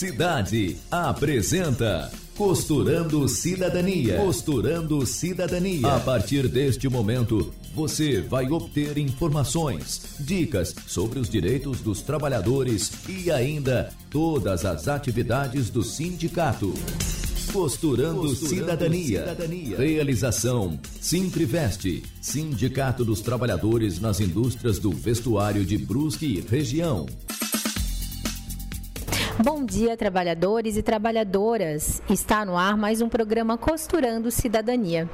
Cidade apresenta Costurando Cidadania. Costurando Cidadania. A partir deste momento, você vai obter informações, dicas sobre os direitos dos trabalhadores e ainda todas as atividades do sindicato. Costurando, Costurando cidadania. cidadania. Realização Simpriveste, Sindicato dos Trabalhadores nas Indústrias do Vestuário de Brusque e Região. Bom dia, trabalhadores e trabalhadoras. Está no ar mais um programa Costurando Cidadania.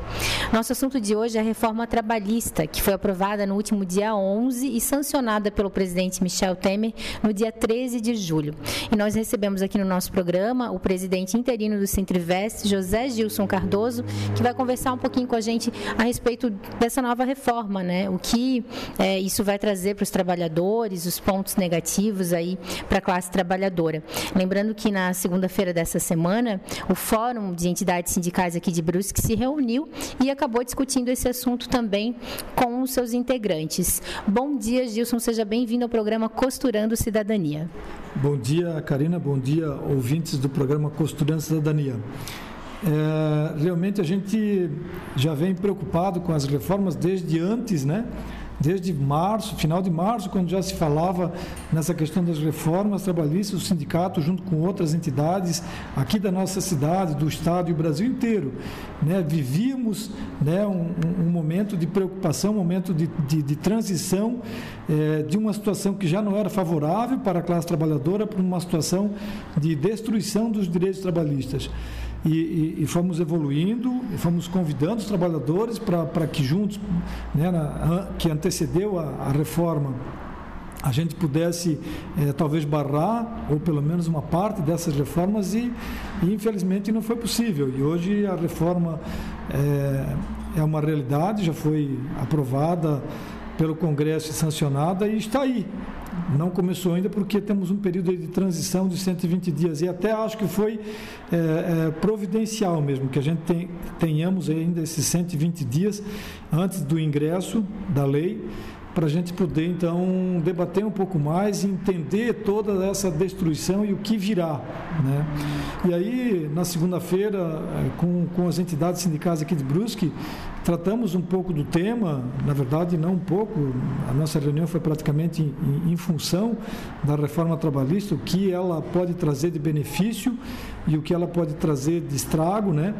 Nosso assunto de hoje é a reforma trabalhista, que foi aprovada no último dia 11 e sancionada pelo presidente Michel Temer no dia 13 de julho. E nós recebemos aqui no nosso programa o presidente interino do Centrivest, José Gilson Cardoso, que vai conversar um pouquinho com a gente a respeito dessa nova reforma, né? O que é, isso vai trazer para os trabalhadores, os pontos negativos aí para a classe trabalhadora. Lembrando que na segunda-feira dessa semana, o Fórum de Entidades Sindicais aqui de Brusque se reuniu e acabou discutindo esse assunto também com os seus integrantes. Bom dia, Gilson, seja bem-vindo ao programa Costurando Cidadania. Bom dia, Karina, bom dia, ouvintes do programa Costurando Cidadania. É, realmente a gente já vem preocupado com as reformas desde antes, né? Desde março, final de março, quando já se falava nessa questão das reformas trabalhistas, o sindicato, junto com outras entidades aqui da nossa cidade, do Estado e o Brasil inteiro, né, vivíamos né, um, um, momento de preocupação, um momento de, de, de transição é, de uma situação que já não era favorável para a classe trabalhadora para uma situação de destruição dos direitos trabalhistas. E, e, e, fomos evoluindo, e fomos convidando os trabalhadores para que juntos, né, na, que antecedeu a, a, reforma, a gente pudesse é, talvez barrar, ou pelo menos uma parte dessas reformas, e, e infelizmente não foi possível. E hoje a reforma é, é uma realidade, já foi aprovada pelo Congresso e sancionada e está aí. Não começou ainda porque temos um período de transição de 120 dias. E até acho que foi é, é, providencial mesmo que a gente tem, tenhamos ainda esses 120 dias antes do ingresso da lei para a gente poder então debater um pouco mais e entender toda essa destruição e o que virá. Né? E aí, na segunda-feira, eh, com, com as entidades sindicais aqui de Brusque, tratamos um pouco do tema, na verdade, não um pouco, a nossa reunião foi praticamente em, em função da reforma trabalhista, o que ela pode trazer de benefício e o que ela pode trazer de estrago, né?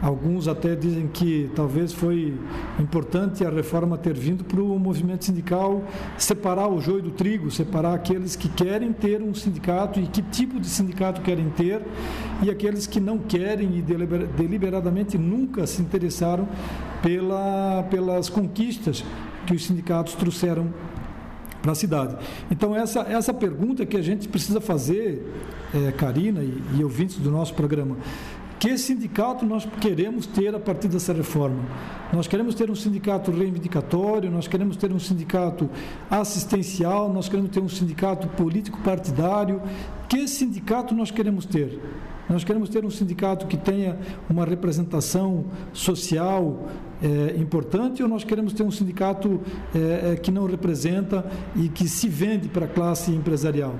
Alguns até dizem que talvez foi importante a reforma ter vindo para o movimento sindical separar o joio do trigo, separar aqueles que querem ter um sindicato e que tipo de sindicato querem ter e aqueles que não querem e deliberadamente nunca se interessaram pela, pelas conquistas que os sindicatos trouxeram para a cidade. Então, essa, essa pergunta que a gente precisa fazer, é, Karina e, e ouvintes do nosso programa, que sindicato nós queremos ter a partir dessa reforma? Nós queremos ter um sindicato reivindicatório, nós queremos ter um sindicato assistencial, nós queremos ter um sindicato político partidário. Que sindicato nós queremos ter? Nós queremos ter um sindicato que tenha uma representação social é, importante ou nós queremos ter um sindicato é, que não representa e que se vende para a classe empresarial?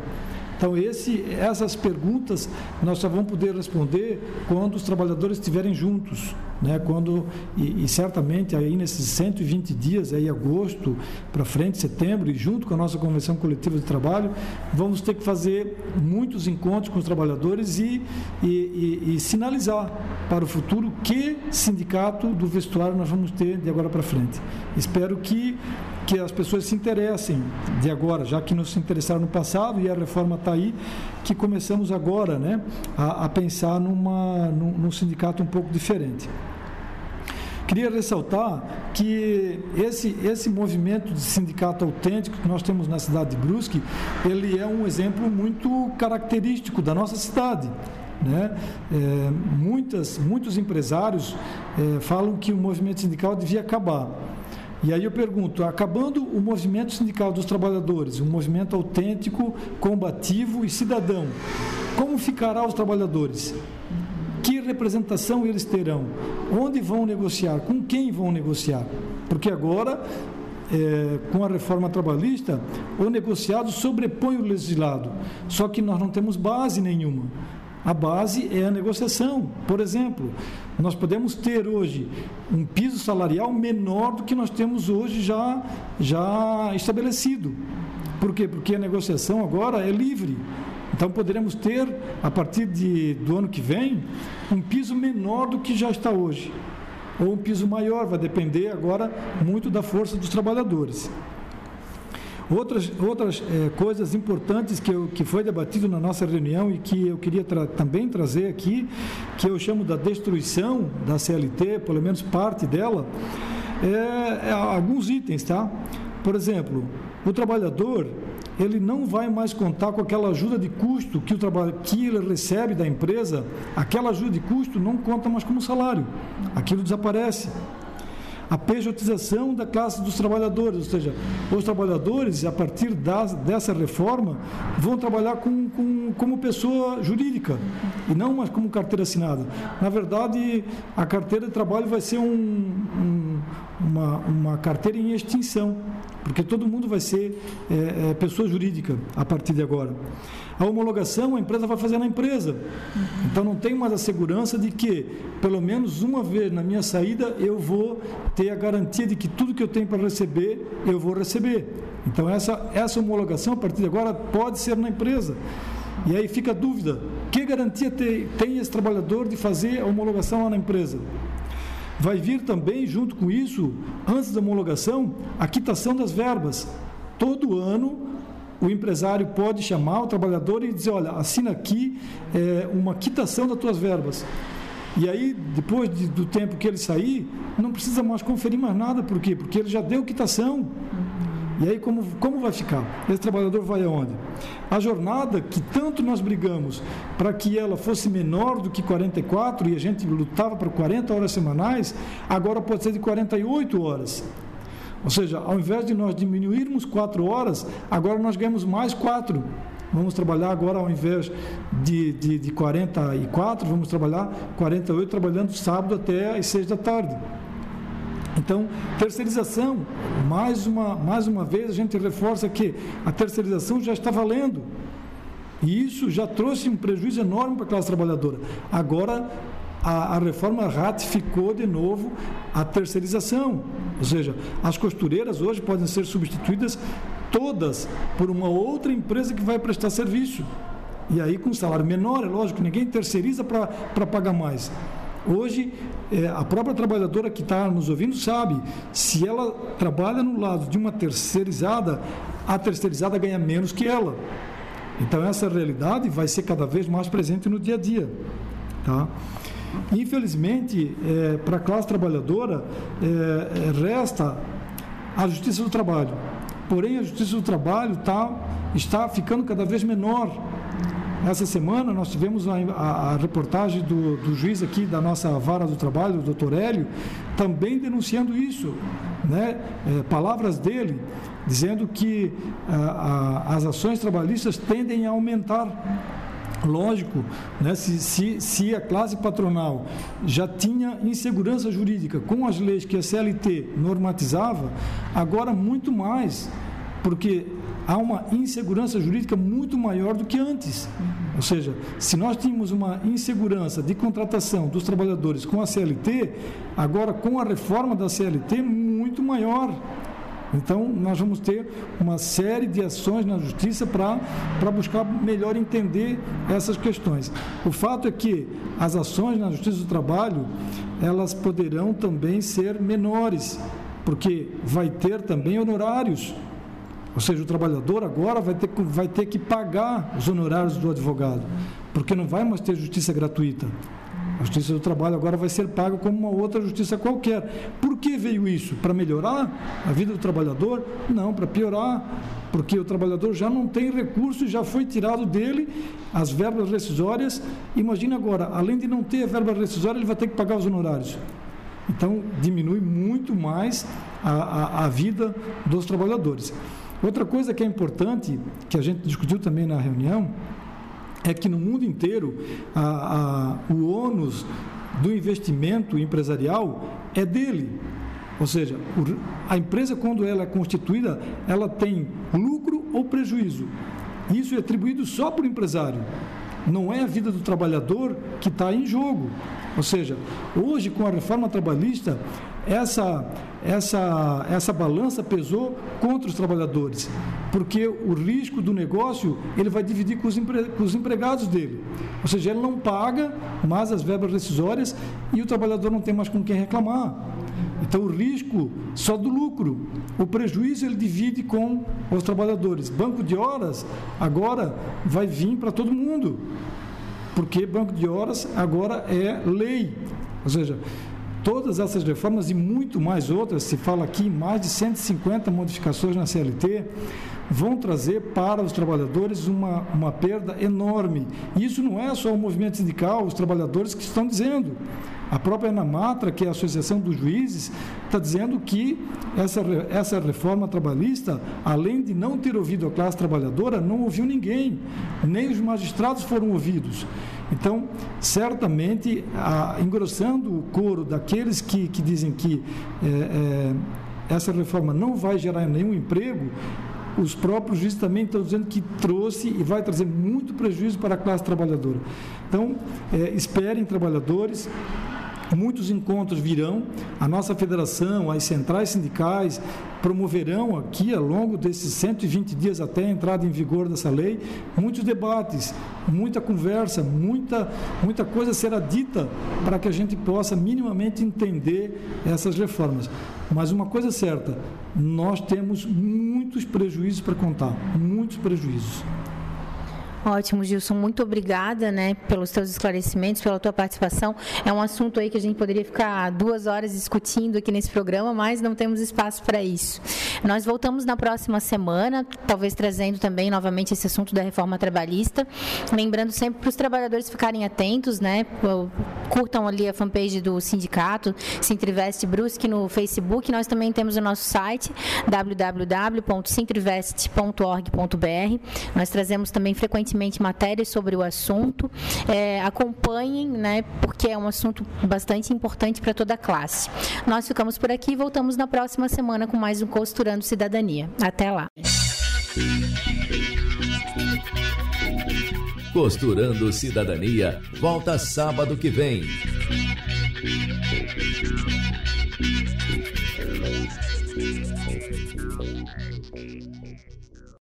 Então, esse, essas perguntas nós só vamos poder responder quando os trabalhadores estiverem juntos. Né? Quando, e, e certamente aí nesses 120 dias, aí agosto para frente, setembro, e junto com a nossa convenção coletiva de trabalho, vamos ter que fazer muitos encontros com os trabalhadores e, e, e sinalizar para o futuro que sindicato do vestuário nós vamos ter de agora para frente. Espero que que as pessoas se interessem de agora, já que não se interessaram no passado e a reforma está aí, que começamos agora né, a, a pensar numa, num, num sindicato um pouco diferente. Queria ressaltar que esse, esse movimento de sindicato autêntico que nós temos na cidade de Brusque, ele é um exemplo muito característico da nossa cidade. Né? É, muitas, muitos empresários é, falam que o movimento sindical devia acabar. E aí eu pergunto, acabando o movimento sindical dos trabalhadores, um movimento autêntico, combativo e cidadão, como ficará os trabalhadores? Representação eles terão? Onde vão negociar? Com quem vão negociar? Porque agora é, com a reforma trabalhista, o negociado sobrepõe o legislado. Só que nós não temos base nenhuma. A base é a negociação. Por exemplo, nós podemos ter hoje um piso salarial menor do que nós temos hoje já, já estabelecido. Por quê? Porque a negociação agora é livre. Então poderemos ter, a partir de, do ano que vem, um piso menor do que já está hoje. Ou um piso maior, vai depender agora muito da força dos trabalhadores. Outras, outras é, coisas importantes que, eu, que foi debatido na nossa reunião e que eu queria tra também trazer aqui, que eu chamo da destruição da CLT, pelo menos parte dela, é, é alguns itens, tá? Por exemplo, o trabalhador ele não vai mais contar com aquela ajuda de custo que o trabalho que ele recebe da empresa, aquela ajuda de custo não conta mais como salário. Aquilo desaparece a pejotização da classe dos trabalhadores, ou seja, os trabalhadores, a partir das, dessa reforma, vão trabalhar com, com, como pessoa jurídica e não mais como carteira assinada. Na verdade, a carteira de trabalho vai ser um, um, uma, uma carteira em extinção, porque todo mundo vai ser é, é, pessoa jurídica a partir de agora. A homologação a empresa vai fazer na empresa. Então não tem mais a segurança de que, pelo menos uma vez na minha saída, eu vou ter a garantia de que tudo que eu tenho para receber, eu vou receber. Então essa, essa homologação, a partir de agora, pode ser na empresa. E aí fica a dúvida: que garantia tem, tem esse trabalhador de fazer a homologação lá na empresa? Vai vir também, junto com isso, antes da homologação, a quitação das verbas. Todo ano o empresário pode chamar o trabalhador e dizer, olha, assina aqui é, uma quitação das tuas verbas. E aí, depois de, do tempo que ele sair, não precisa mais conferir mais nada, por quê? Porque ele já deu quitação. E aí, como, como vai ficar? Esse trabalhador vai aonde? A jornada que tanto nós brigamos para que ela fosse menor do que 44, e a gente lutava para 40 horas semanais, agora pode ser de 48 horas. Ou seja, ao invés de nós diminuirmos quatro horas, agora nós ganhamos mais quatro. Vamos trabalhar agora, ao invés de, de, de 44, vamos trabalhar 48, trabalhando sábado até às 6 da tarde. Então, terceirização, mais uma, mais uma vez a gente reforça que a terceirização já está valendo. E isso já trouxe um prejuízo enorme para a classe trabalhadora. Agora a, a, reforma ratificou de novo a terceirização. Ou seja, as costureiras hoje podem ser substituídas todas por uma outra empresa que vai prestar serviço. E aí com salário menor, é lógico, ninguém terceiriza para pagar mais. Hoje, é, a própria trabalhadora que está nos ouvindo sabe, se ela trabalha no lado de uma terceirizada, a terceirizada ganha menos que ela. Então, essa realidade vai ser cada vez mais presente no dia a dia. Tá? Infelizmente, é, para a classe trabalhadora, é, é, resta a justiça do trabalho. Porém, a justiça do trabalho tá, está ficando cada vez menor. Essa semana nós tivemos a, a, a reportagem do, do, juiz aqui da nossa vara do trabalho, o doutor Hélio, também denunciando isso. Né? É, palavras dele dizendo que a, as ações trabalhistas tendem a aumentar Lógico, né, se, se, se, a classe patronal já tinha insegurança jurídica com as leis que a CLT normatizava, agora muito mais, porque há uma insegurança jurídica muito maior do que antes. Ou seja, se nós tínhamos uma insegurança de contratação dos trabalhadores com a CLT, agora com a reforma da CLT, muito maior. Então, nós vamos ter uma série de ações na justiça para buscar melhor entender essas questões. O fato é que as ações na justiça do trabalho, elas poderão também ser menores, porque vai ter também honorários. Ou seja, o trabalhador agora vai ter, vai ter que pagar os honorários do advogado, porque não vai mais ter justiça gratuita. A justiça do trabalho agora vai ser paga como uma outra justiça qualquer. Por que veio isso? Para melhorar a vida do trabalhador? Não, para piorar, porque o trabalhador já não tem recurso e já foi tirado dele as verbas rescisórias. Imagina agora, além de não ter a verba rescisória, ele vai ter que pagar os honorários. Então, diminui muito mais a, a, a vida dos trabalhadores. Outra coisa que é importante, que a gente discutiu também na reunião, é que no mundo inteiro a, a, o ônus do investimento empresarial é dele. Ou seja, a empresa, quando ela é constituída, ela tem lucro ou prejuízo. Isso é atribuído só para o empresário. Não é a vida do trabalhador que está em jogo. Ou seja, hoje, com a reforma trabalhista, essa, essa, essa balança pesou contra os trabalhadores, porque o risco do negócio ele vai dividir com os, empre, com os empregados dele. Ou seja, ele não paga mais as verbas rescisórias e o trabalhador não tem mais com quem reclamar. Então, o risco só do lucro. O prejuízo ele divide com os trabalhadores. Banco de horas agora vai vir para todo mundo, porque banco de horas agora é lei. Ou seja, Todas essas reformas e muito mais outras, se fala aqui em mais de 150 modificações na CLT, vão trazer para os trabalhadores uma, uma perda enorme. Isso não é só o movimento sindical, os trabalhadores que estão dizendo. A própria Anamatra, que é a Associação dos Juízes, está dizendo que essa, essa reforma trabalhista, além de não ter ouvido a classe trabalhadora, não ouviu ninguém, nem os magistrados foram ouvidos. Então, certamente, a, engrossando o coro daqueles que, que dizem que é, é, essa reforma não vai gerar nenhum emprego, os próprios juízes também estão dizendo que trouxe e vai trazer muito prejuízo para a classe trabalhadora. Então, é, esperem, trabalhadores, Muitos encontros virão, a nossa federação, as centrais sindicais promoverão aqui, ao longo desses 120 dias até a entrada em vigor dessa lei, muitos debates, muita conversa, muita, muita coisa será dita para que a gente possa minimamente entender essas reformas. Mas uma coisa é certa, nós temos muitos prejuízos para contar, muitos prejuízos. Ótimo, Gilson. Muito obrigada, né, pelos seus esclarecimentos, pela tua participação. É um assunto aí que a gente poderia ficar duas horas discutindo aqui nesse programa, mas não temos espaço para isso. Nós voltamos na próxima semana, talvez trazendo também novamente esse assunto da reforma trabalhista. Lembrando sempre para os trabalhadores ficarem atentos, né? Curtam ali a fanpage do sindicato, Sintrivest Brusque no Facebook. Nós também temos o nosso site www.sintrivest.org.br. Nós trazemos também frequentemente matérias sobre o assunto. É, acompanhem, né? Porque é um assunto bastante importante para toda a classe. Nós ficamos por aqui e voltamos na próxima semana com mais um costura Costurando Cidadania. Até lá. Costurando Cidadania volta sábado que vem.